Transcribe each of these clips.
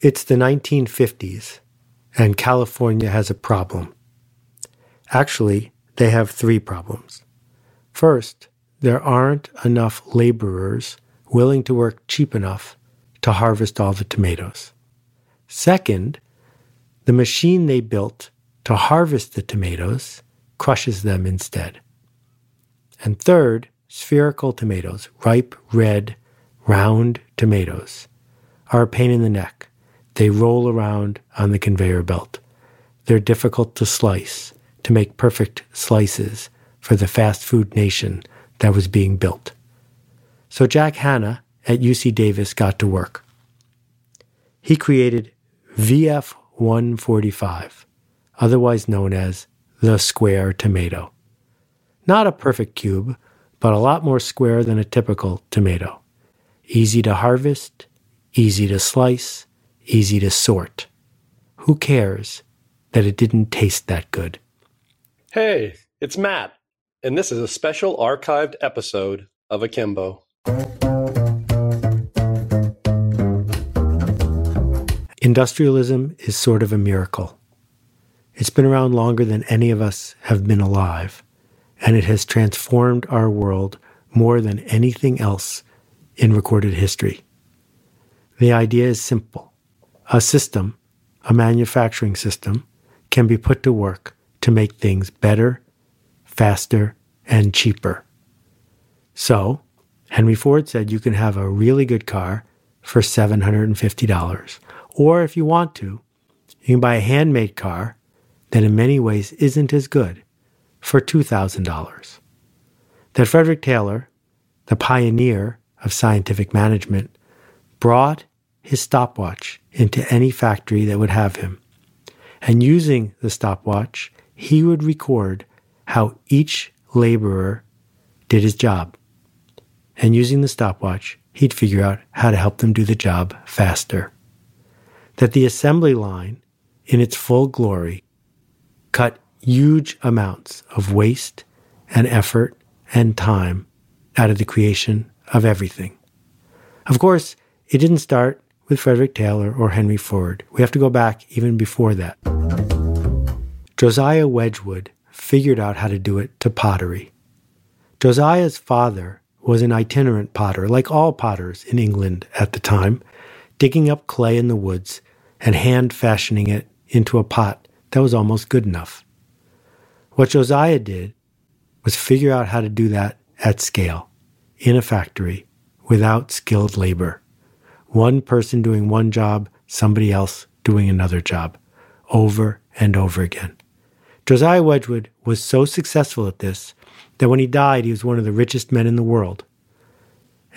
It's the 1950s, and California has a problem. Actually, they have three problems. First, there aren't enough laborers willing to work cheap enough to harvest all the tomatoes. Second, the machine they built to harvest the tomatoes crushes them instead. And third, spherical tomatoes, ripe, red, round tomatoes, are a pain in the neck. They roll around on the conveyor belt. They're difficult to slice, to make perfect slices for the fast food nation that was being built. So Jack Hanna at UC Davis got to work. He created VF 145, otherwise known as the square tomato. Not a perfect cube, but a lot more square than a typical tomato. Easy to harvest, easy to slice, easy to sort. Who cares that it didn't taste that good? Hey, it's Matt, and this is a special archived episode of Akimbo. Industrialism is sort of a miracle. It's been around longer than any of us have been alive, and it has transformed our world more than anything else in recorded history. The idea is simple. A system, a manufacturing system, can be put to work to make things better, faster, and cheaper. So, Henry Ford said you can have a really good car for $750 or if you want to, you can buy a handmade car that in many ways isn't as good for $2,000. That Frederick Taylor, the pioneer of scientific management, brought his stopwatch into any factory that would have him. And using the stopwatch, he would record how each laborer did his job. And using the stopwatch, he'd figure out how to help them do the job faster that the assembly line, in its full glory, cut huge amounts of waste and effort and time out of the creation of everything. Of course, it didn't start with Frederick Taylor or Henry Ford. We have to go back even before that. Josiah Wedgwood figured out how to do it to pottery. Josiah's father was an itinerant potter, like all potters in England at the time, digging up clay in the woods and hand fashioning it into a pot that was almost good enough. What Josiah did was figure out how to do that at scale, in a factory, without skilled labor. One person doing one job, somebody else doing another job, over and over again. Josiah Wedgwood was so successful at this that when he died, he was one of the richest men in the world.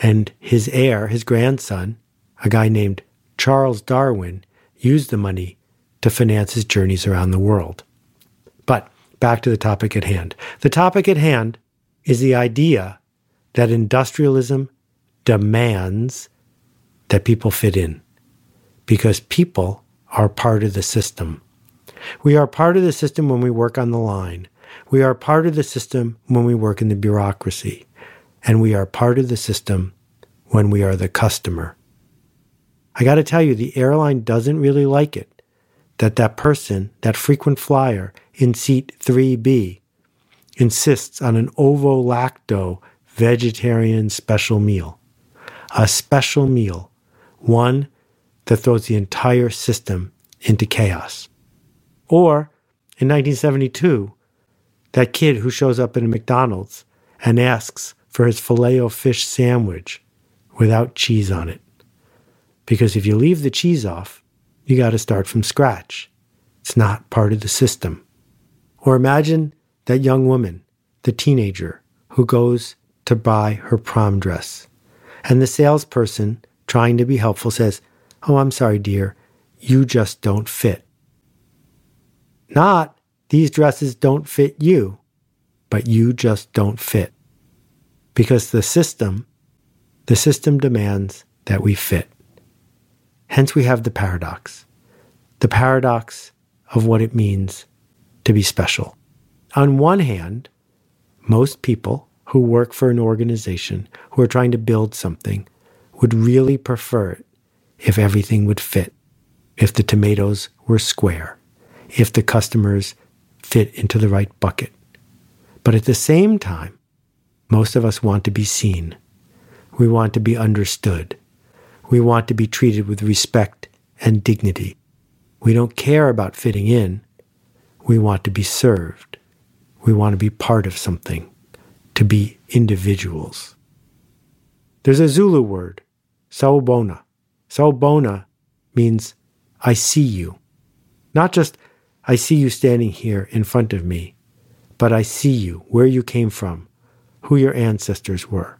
And his heir, his grandson, a guy named Charles Darwin, used the money to finance his journeys around the world. But back to the topic at hand. The topic at hand is the idea that industrialism demands that people fit in because people are part of the system. We are part of the system when we work on the line. We are part of the system when we work in the bureaucracy. And we are part of the system when we are the customer. I got to tell you, the airline doesn't really like it that that person, that frequent flyer in seat 3B, insists on an ovo lacto vegetarian special meal. A special meal, one that throws the entire system into chaos. Or, in 1972, that kid who shows up at a McDonald's and asks for his filet o fish sandwich without cheese on it. Because if you leave the cheese off, you got to start from scratch. It's not part of the system. Or imagine that young woman, the teenager, who goes to buy her prom dress. And the salesperson, trying to be helpful, says, Oh, I'm sorry, dear, you just don't fit. Not, these dresses don't fit you, but you just don't fit. Because the system, the system demands that we fit. Hence, we have the paradox the paradox of what it means to be special. On one hand, most people who work for an organization who are trying to build something would really prefer it if everything would fit. if the tomatoes were square, if the customers fit into the right bucket. But at the same time, most of us want to be seen. We want to be understood. We want to be treated with respect and dignity. We don't care about fitting in. We want to be served. We want to be part of something, to be individuals. There's a Zulu word, sawubona. Sawubona means I see you. Not just I see you standing here in front of me, but I see you, where you came from, who your ancestors were,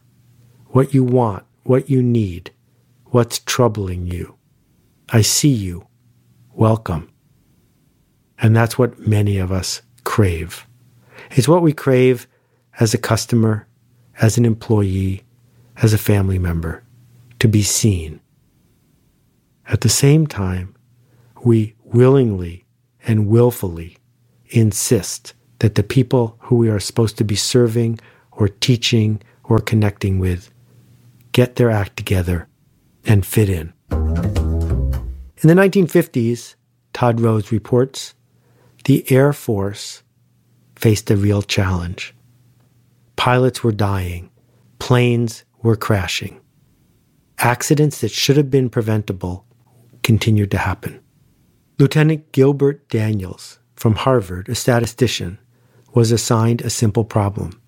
what you want, what you need, what's troubling you. I see you. Welcome. And that's what many of us crave. It's what we crave as a customer, as an employee, as a family member, to be seen. At the same time, we willingly and willfully insist that the people who we are supposed to be serving or teaching or connecting with get their act together and fit in. In the 1950s, Todd Rose reports, the Air Force faced a real challenge. Pilots were dying, planes were crashing. Accidents that should have been preventable continued to happen. Lieutenant Gilbert Daniels from Harvard, a statistician, was assigned a simple problem.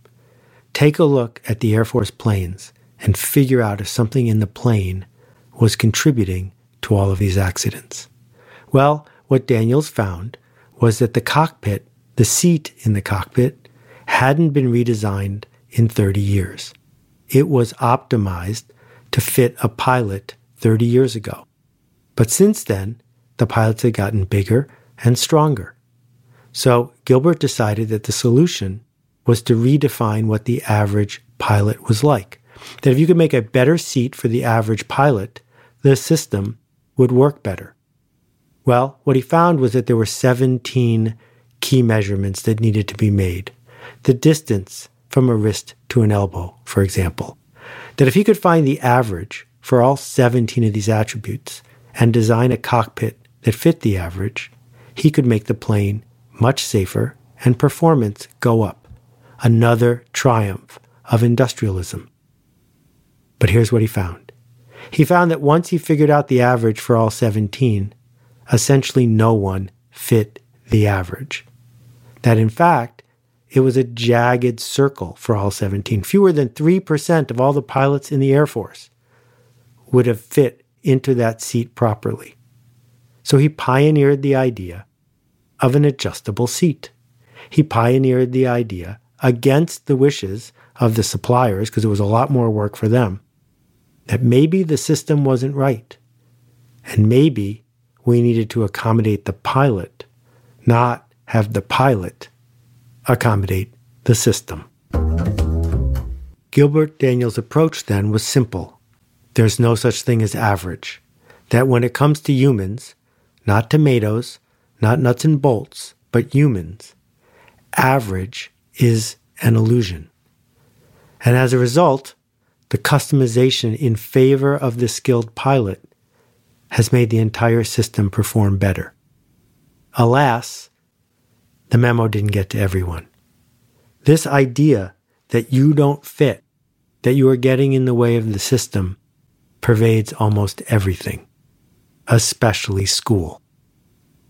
Take a look at the Air Force planes and figure out if something in the plane was contributing to all of these accidents. Well, what Daniels found was that the cockpit, the seat in the cockpit, hadn't been redesigned in 30 years. It was optimized to fit a pilot 30 years ago. But since then, the pilots had gotten bigger and stronger. So Gilbert decided that the solution was to redefine what the average pilot was like. That if you could make a better seat for the average pilot, the system would work better. Well, what he found was that there were 17 key measurements that needed to be made. The distance from a wrist to an elbow, for example. That if he could find the average for all 17 of these attributes and design a cockpit that fit the average, he could make the plane much safer and performance go up. Another triumph of industrialism. But here's what he found. He found that once he figured out the average for all 17, essentially no one fit the average. That in fact, it was a jagged circle for all 17. Fewer than 3% of all the pilots in the Air Force would have fit into that seat properly. So he pioneered the idea of an adjustable seat. He pioneered the idea against the wishes of the suppliers, because it was a lot more work for them, that maybe the system wasn't right. And maybe we needed to accommodate the pilot, not have the pilot accommodate the system. Gilbert Daniels' approach then was simple. There's no such thing as average. That when it comes to humans, not tomatoes, not nuts and bolts, but humans. Average is an illusion. And as a result, the customization in favor of the skilled pilot has made the entire system perform better. Alas, the memo didn't get to everyone. This idea that you don't fit, that you are getting in the way of the system, pervades almost everything especially school.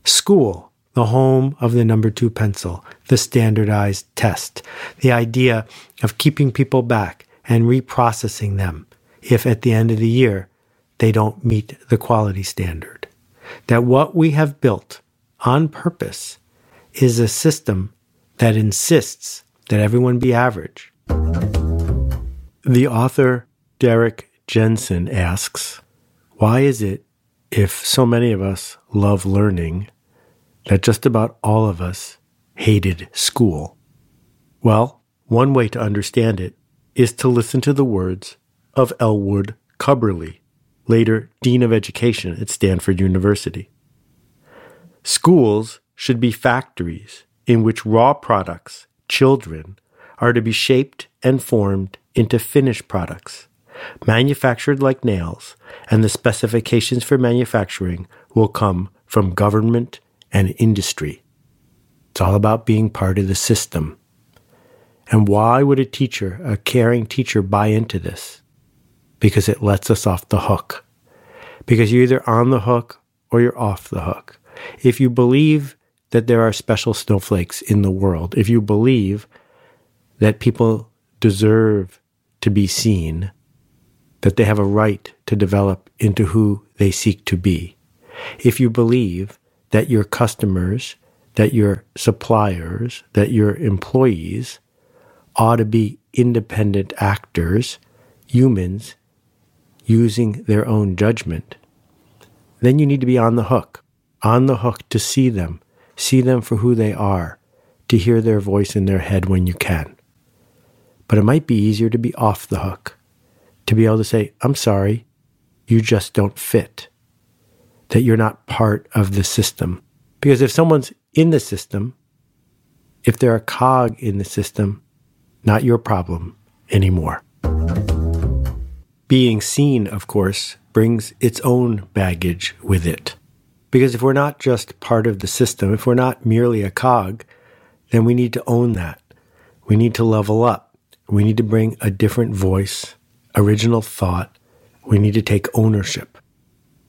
School, the home of the number two pencil, the standardized test, the idea of keeping people back and reprocessing them if at the end of the year they don't meet the quality standard. That what we have built on purpose is a system that insists that everyone be average. The author Derrick Jensen asks, Why is it if so many of us love learning, that just about all of us hated school? Well, one way to understand it is to listen to the words of Elwood Cubberley, later Dean of Education at Stanford University. Schools should be factories in which raw products, children, are to be shaped and formed into finished products manufactured like nails, and the specifications for manufacturing will come from government and industry. It's all about being part of the system. And why would a teacher, a caring teacher, buy into this? Because it lets us off the hook. Because you're either on the hook or you're off the hook. If you believe that there are special snowflakes in the world, if you believe that people deserve to be seen, that they have a right to develop into who they seek to be, if you believe that your customers, that your suppliers, that your employees ought to be independent actors, humans using their own judgment, then you need to be on the hook, on the hook to see them, see them for who they are, to hear their voice in their head when you can. But it might be easier to be off the hook, to be able to say, I'm sorry, you just don't fit, that you're not part of the system. Because if someone's in the system, if they're a cog in the system, not your problem anymore. Being seen, of course, brings its own baggage with it. Because if we're not just part of the system, if we're not merely a cog, then we need to own that. We need to level up. We need to bring a different voice, original thought. We need to take ownership.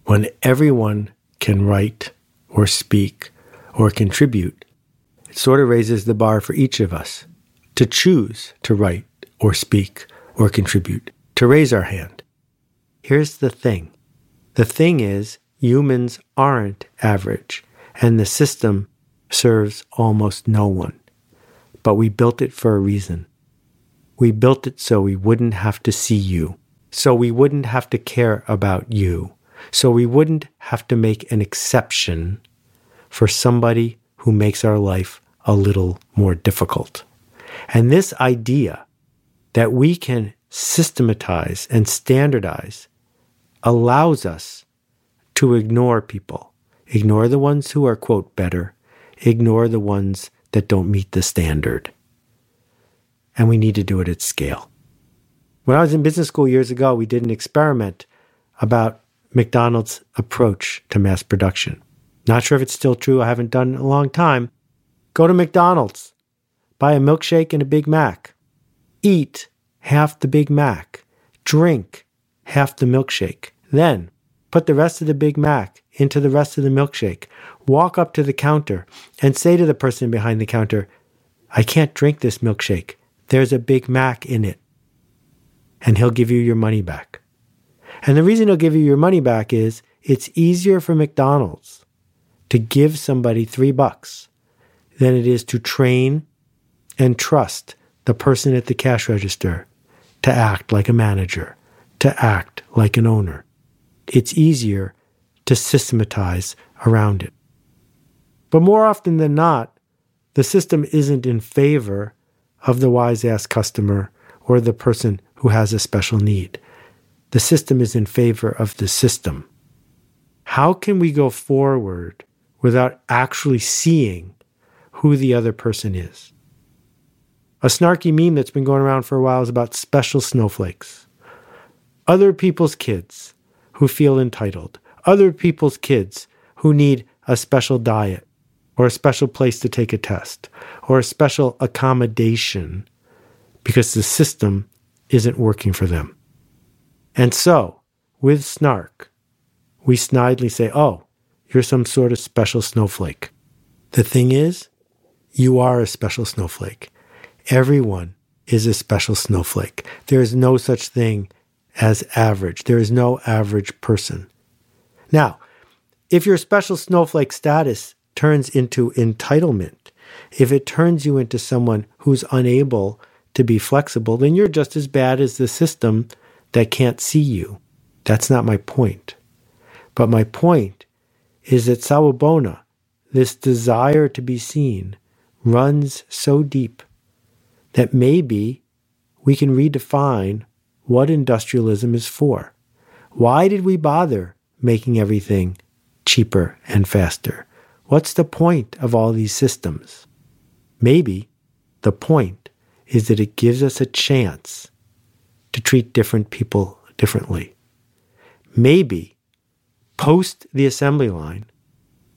When everyone can write or speak or contribute, it sort of raises the bar for each of us to choose to write or speak or contribute, to raise our hand. Here's the thing the thing is, humans aren't average, and the system serves almost no one. But we built it for a reason. We built it so we wouldn't have to see you, so we wouldn't have to care about you, so we wouldn't have to make an exception for somebody who makes our life a little more difficult. And this idea that we can systematize and standardize allows us to ignore people, ignore the ones who are, quote, better, ignore the ones that don't meet the standard. And we need to do it at scale. When I was in business school years ago, we did an experiment about McDonald's approach to mass production. Not sure if it's still true. I haven't done it in a long time. Go to McDonald's, buy a milkshake and a Big Mac. Eat half the Big Mac. Drink half the milkshake. Then put the rest of the Big Mac into the rest of the milkshake. Walk up to the counter and say to the person behind the counter, I can't drink this milkshake. There's a Big Mac in it. And he'll give you your money back. And the reason he'll give you your money back is it's easier for McDonald's to give somebody three bucks than it is to train and trust the person at the cash register to act like a manager, to act like an owner. It's easier to systematize around it. But more often than not, the system isn't in favor of the wise ass customer or the person who has a special need. The system is in favor of the system. How can we go forward without actually seeing who the other person is? A snarky meme that's been going around for a while is about special snowflakes. Other people's kids who feel entitled, other people's kids who need a special diet or a special place to take a test or a special accommodation because the system isn't working for them. And so, with snark, we snidely say, Oh, you're some sort of special snowflake. The thing is, you are a special snowflake. Everyone is a special snowflake. There is no such thing as average. There is no average person. Now, if your special snowflake status turns into entitlement, if it turns you into someone who's unable to be flexible, then you're just as bad as the system that can't see you. That's not my point. But my point is that sawubona, this desire to be seen, runs so deep that maybe we can redefine what industrialism is for. Why did we bother making everything cheaper and faster? What's the point of all these systems? Maybe the point is that it gives us a chance to treat different people differently. Maybe post the assembly line,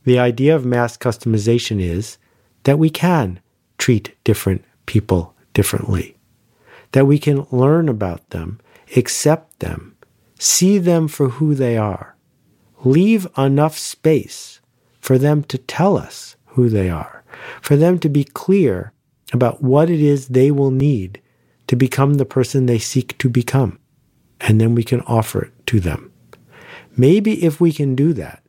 the idea of mass customization is that we can treat different people differently, that we can learn about them, accept them, see them for who they are, leave enough space for them to tell us who they are, for them to be clear about what it is they will need to become the person they seek to become. And then we can offer it to them. Maybe if we can do that,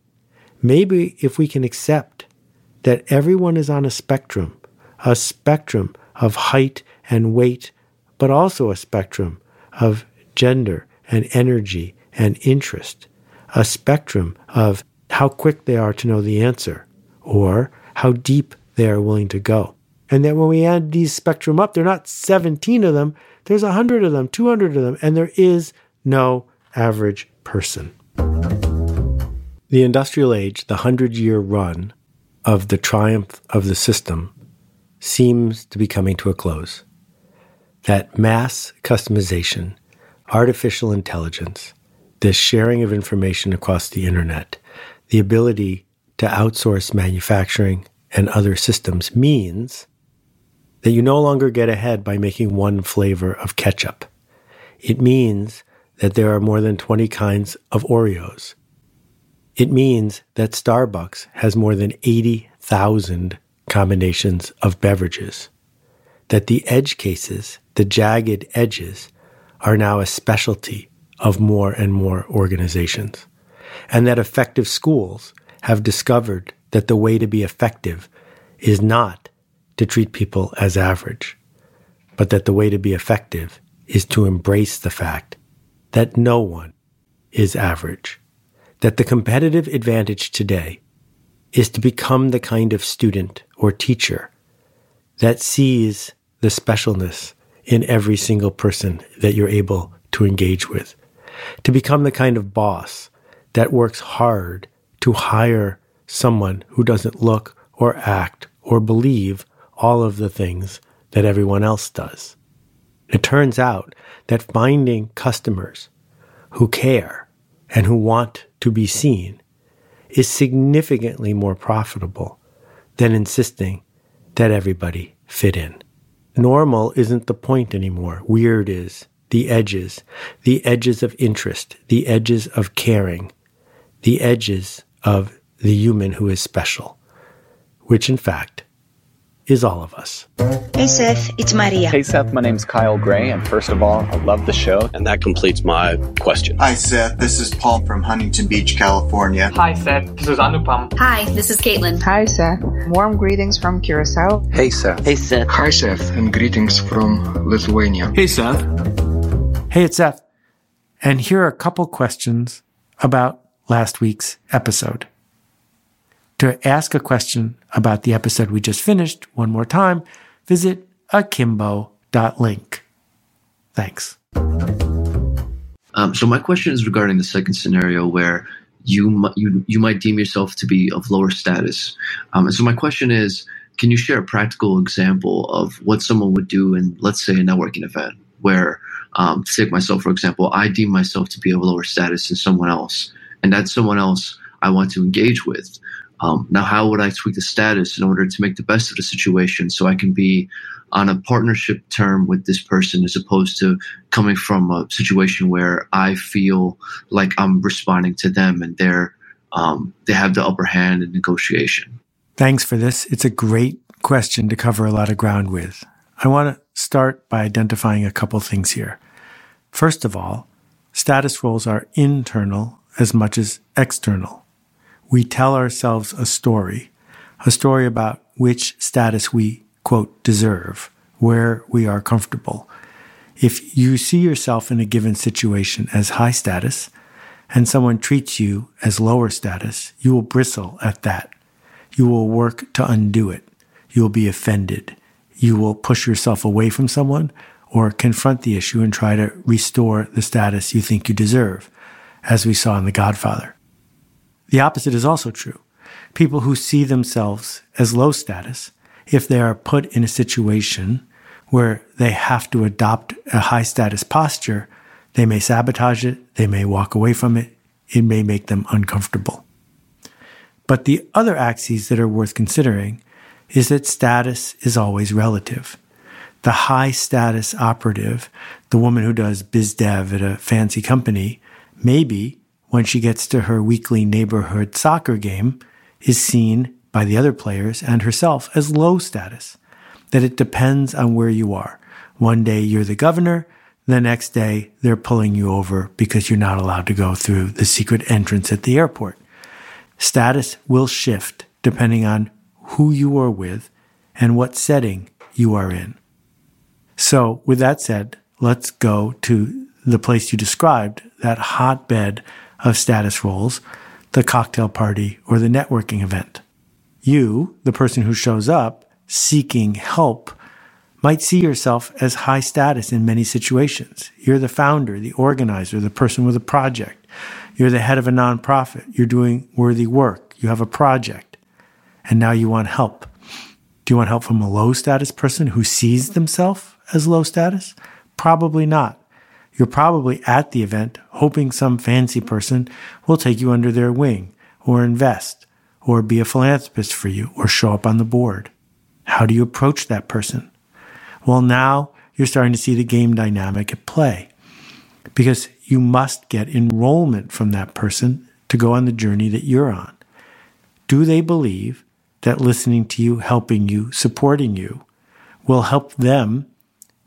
maybe if we can accept that everyone is on a spectrum, a spectrum of height and weight, but also a spectrum of gender and energy and interest, a spectrum of how quick they are to know the answer or how deep they are willing to go. And that when we add these spectrum up, they're not 17 of them, there's 100 of them, 200 of them, and there is no average person. The industrial age, the 100 year run of the triumph of the system, seems to be coming to a close. That mass customization, artificial intelligence, this sharing of information across the internet, the ability to outsource manufacturing and other systems means that you no longer get ahead by making one flavor of ketchup. It means that there are more than 20 kinds of Oreos. It means that Starbucks has more than 80,000 combinations of beverages. That the edge cases, the jagged edges, are now a specialty of more and more organizations. And that effective schools have discovered that the way to be effective is not to treat people as average, but that the way to be effective is to embrace the fact that no one is average, that the competitive advantage today is to become the kind of student or teacher that sees the specialness in every single person that you're able to engage with, to become the kind of boss that works hard to hire someone who doesn't look or act or believe all of the things that everyone else does. It turns out that finding customers who care and who want to be seen is significantly more profitable than insisting that everybody fit in. Normal isn't the point anymore. Weird is. The edges, the edges of interest, the edges of caring, the edges of the human who is special, which in fact is all of us. Hey Seth, it's Maria. Hey Seth, my name's Kyle Gray, and first of all, I love the show. And that completes my question. Hi Seth, this is Paul from Huntington Beach, California. Hi Seth, this is Anupam. Hi, this is Caitlin. Hi Seth, warm greetings from Curacao. Hey Seth. Hey Seth. Hi Seth, and greetings from Lithuania. Hey Seth. Hey, it's Seth. And here are a couple questions about last week's episode. To ask a question about the episode we just finished one more time, visit akimbo.link. Thanks. Um, so my question is regarding the second scenario where you you you might deem yourself to be of lower status. Um, and so my question is, can you share a practical example of what someone would do in, let's say, a networking event where, um, take myself for example, I deem myself to be of lower status than someone else, and that someone else I want to engage with. Um, now, how would I tweak the status in order to make the best of the situation so I can be on a partnership term with this person as opposed to coming from a situation where I feel like I'm responding to them and they're um, they have the upper hand in negotiation. Thanks for this. It's a great question to cover a lot of ground with. I want to start by identifying a couple things here. First of all, status roles are internal as much as external. We tell ourselves a story, a story about which status we, quote, deserve, where we are comfortable. If you see yourself in a given situation as high status and someone treats you as lower status, you will bristle at that. You will work to undo it. You will be offended. You will push yourself away from someone or confront the issue and try to restore the status you think you deserve, as we saw in The Godfather. The opposite is also true. People who see themselves as low status, if they are put in a situation where they have to adopt a high status posture, They may sabotage it. They may walk away from it. It may make them uncomfortable. But the other axes that are worth considering is that status is always relative. The high status operative, the woman who does biz dev at a fancy company, maybe when she gets to her weekly neighborhood soccer game, is seen by the other players and herself as low status. That it depends on where you are. One day you're the governor, the next day they're pulling you over because you're not allowed to go through the secret entrance at the airport. Status will shift depending on who you are with and what setting you are in. So, with that said, let's go to the place you described, that hotbed of status roles, the cocktail party or the networking event. You, the person who shows up seeking help, might see yourself as high status in many situations. You're the founder, the organizer, the person with a project. You're the head of a nonprofit. You're doing worthy work. You have a project. And now you want help. Do you want help from a low status person who sees themselves as low status? Probably not. You're probably at the event hoping some fancy person will take you under their wing or invest or be a philanthropist for you or show up on the board. How do you approach that person? Well, now you're starting to see the game dynamic at play because you must get enrollment from that person to go on the journey that you're on. Do they believe that listening to you, helping you, supporting you will help them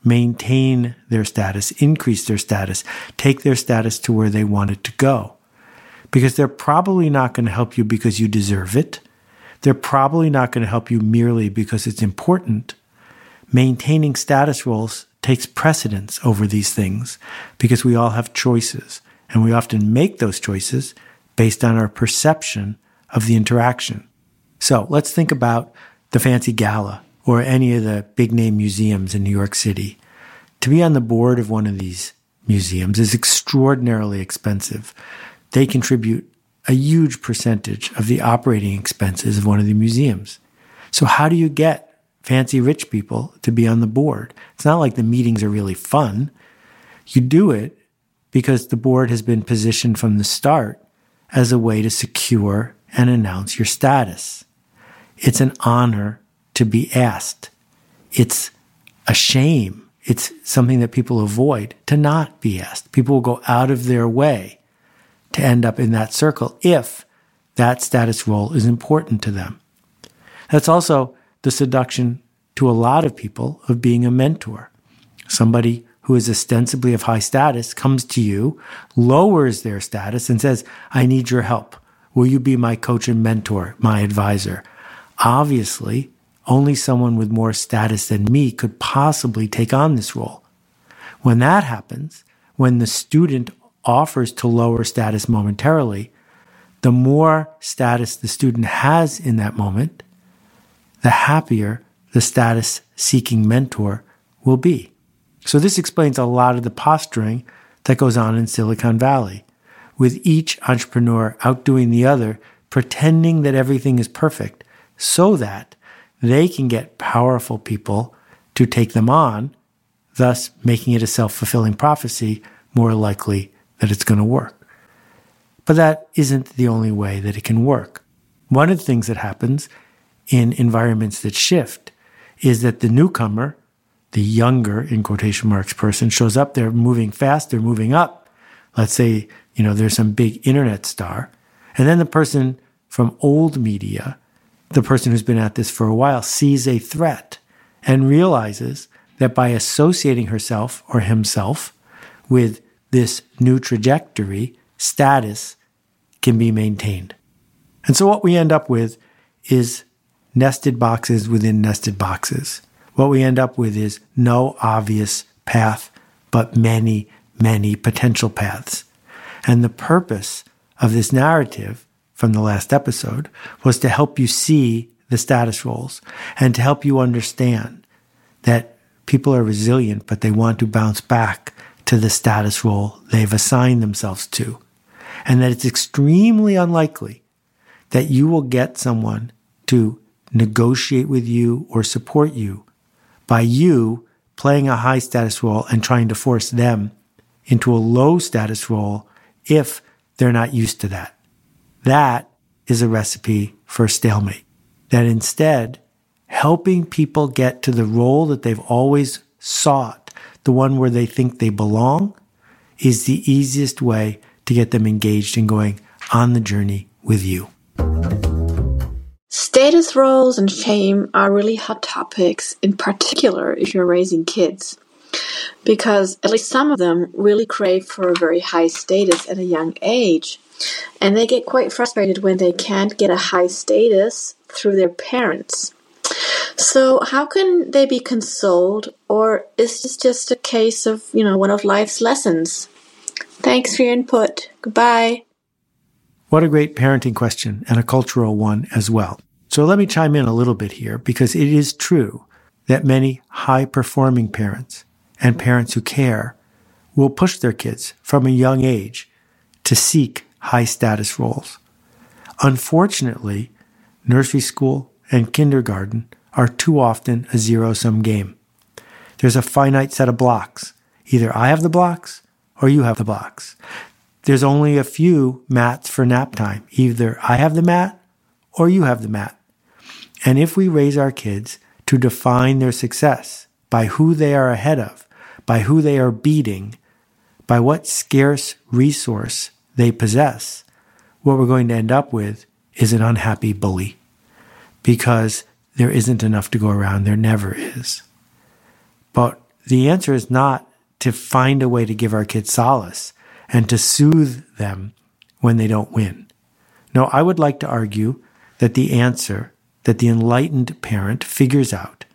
maintain their status, increase their status, take their status to where they want it to go? Because they're probably not going to help you because you deserve it. They're probably not going to help you merely because it's important maintaining status roles takes precedence over these things because we all have choices and we often make those choices based on our perception of the interaction. So let's think about the fancy gala or any of the big name museums in New York City. To be on the board of one of these museums is extraordinarily expensive. They contribute a huge percentage of the operating expenses of one of the museums. So how do you get fancy rich people to be on the board. It's not like the meetings are really fun. You do it because the board has been positioned from the start as a way to secure and announce your status. It's an honor to be asked. It's a shame. It's something that people avoid to not be asked. People will go out of their way to end up in that circle if that status role is important to them. That's also the seduction to a lot of people of being a mentor. Somebody who is ostensibly of high status comes to you, lowers their status, and says, I need your help. Will you be my coach and mentor, my advisor? Obviously, only someone with more status than me could possibly take on this role. When that happens, when the student offers to lower status momentarily, the more status the student has in that moment, the happier the status seeking mentor will be. So, this explains a lot of the posturing that goes on in Silicon Valley, with each entrepreneur outdoing the other, pretending that everything is perfect so that they can get powerful people to take them on, thus making it a self fulfilling prophecy more likely that it's going to work. But that isn't the only way that it can work. One of the things that happens in environments that shift is that the newcomer, the younger, in quotation marks, person shows up, they're moving fast, they're moving up. Let's say, you know, there's some big internet star. And then the person from old media, the person who's been at this for a while, sees a threat and realizes that by associating herself or himself with this new trajectory, status can be maintained. And so what we end up with is nested boxes within nested boxes. What we end up with is no obvious path, but many, many potential paths. And the purpose of this narrative from the last episode was to help you see the status roles and to help you understand that people are resilient, but they want to bounce back to the status role they've assigned themselves to. And that it's extremely unlikely that you will get someone to negotiate with you or support you by you playing a high status role and trying to force them into a low status role if they're not used to that. That is a recipe for stalemate. That instead, helping people get to the role that they've always sought, the one where they think they belong, is the easiest way to get them engaged and going on the journey with you. Status roles and shame are really hot topics, in particular if you're raising kids. Because at least some of them really crave for a very high status at a young age. And they get quite frustrated when they can't get a high status through their parents. So, how can they be consoled, or is this just a case of, you know, one of life's lessons? Thanks for your input. Goodbye. What a great parenting question and a cultural one as well. So let me chime in a little bit here because it is true that many high performing parents and parents who care will push their kids from a young age to seek high status roles. Unfortunately, nursery school and kindergarten are too often a zero sum game. There's a finite set of blocks. Either I have the blocks or you have the blocks. There's only a few mats for nap time. Either I have the mat or you have the mat. And if we raise our kids to define their success by who they are ahead of, by who they are beating, by what scarce resource they possess, what we're going to end up with is an unhappy bully because there isn't enough to go around. There never is. But the answer is not to find a way to give our kids solace and to soothe them when they don't win. No, I would like to argue that the answer that the enlightened parent figures out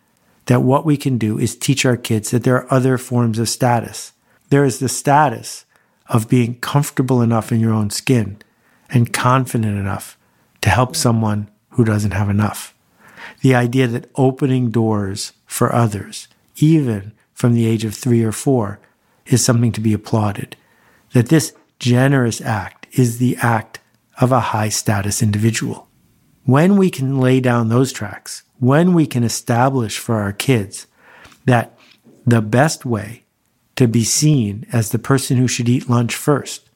that what we can do is teach our kids that there are other forms of status. There is the status of being comfortable enough in your own skin and confident enough to help someone who doesn't have enough. The idea that opening doors for others, even from the age of three or four, is something to be applauded. That this generous act is the act of a high status individual. When we can lay down those tracks, when we can establish for our kids that the best way to be seen as the person who should eat lunch first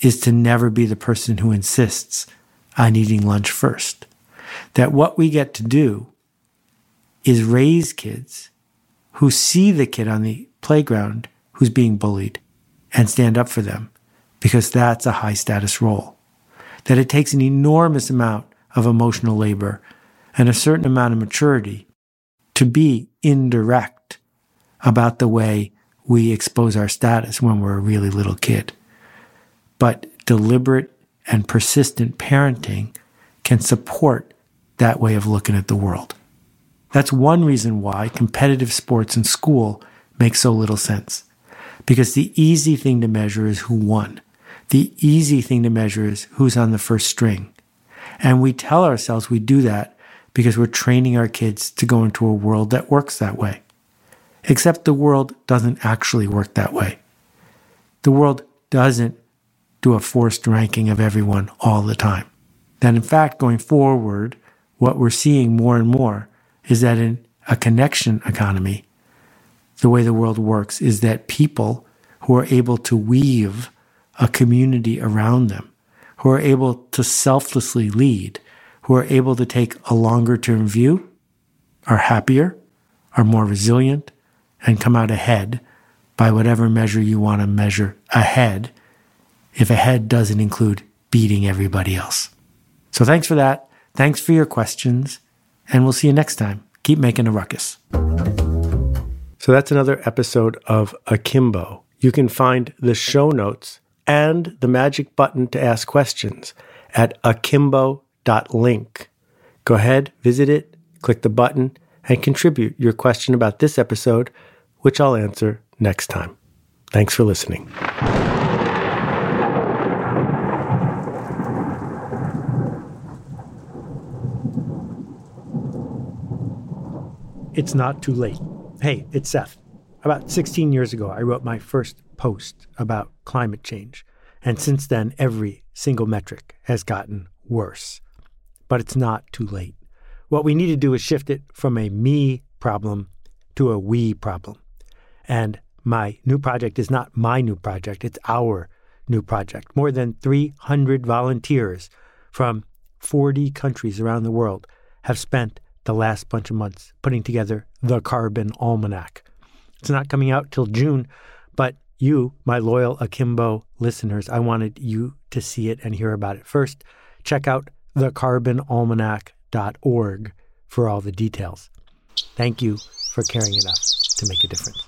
is to never be the person who insists on eating lunch first. That what we get to do is raise kids who see the kid on the playground who's being bullied and stand up for them because that's a high status role. That it takes an enormous amount of emotional labor and a certain amount of maturity to be indirect about the way we expose our status when we're a really little kid. But deliberate and persistent parenting can support that way of looking at the world. That's one reason why competitive sports in school make so little sense. Because the easy thing to measure is who won. The easy thing to measure is who's on the first string. And we tell ourselves we do that because we're training our kids to go into a world that works that way. Except the world doesn't actually work that way. The world doesn't do a forced ranking of everyone all the time. That in fact, going forward, what we're seeing more and more is that in a connection economy, the way the world works is that people who are able to weave a community around them, who are able to selflessly lead, who are able to take a longer term view, are happier, are more resilient, and come out ahead by whatever measure you want to measure ahead, if ahead doesn't include beating everybody else. So thanks for that. Thanks for your questions, and we'll see you next time. Keep making a ruckus. So that's another episode of Akimbo. You can find the show notes and the magic button to ask questions at akimbo.link. Go ahead, visit it, click the button, and contribute your question about this episode, which I'll answer next time. Thanks for listening. It's not too late. Hey, it's Seth. About 16 years ago, I wrote my first post about climate change. And since then, every single metric has gotten worse. But it's not too late. What we need to do is shift it from a me problem to a we problem. And my new project is not my new project, it's our new project. More than 300 volunteers from 40 countries around the world have spent the last bunch of months putting together the Carbon Almanac. It's not coming out till June, but you, my loyal Akimbo listeners, I wanted you to see it and hear about it. First, check out thecarbonalmanac.org for all the details. Thank you for caring enough to make a difference.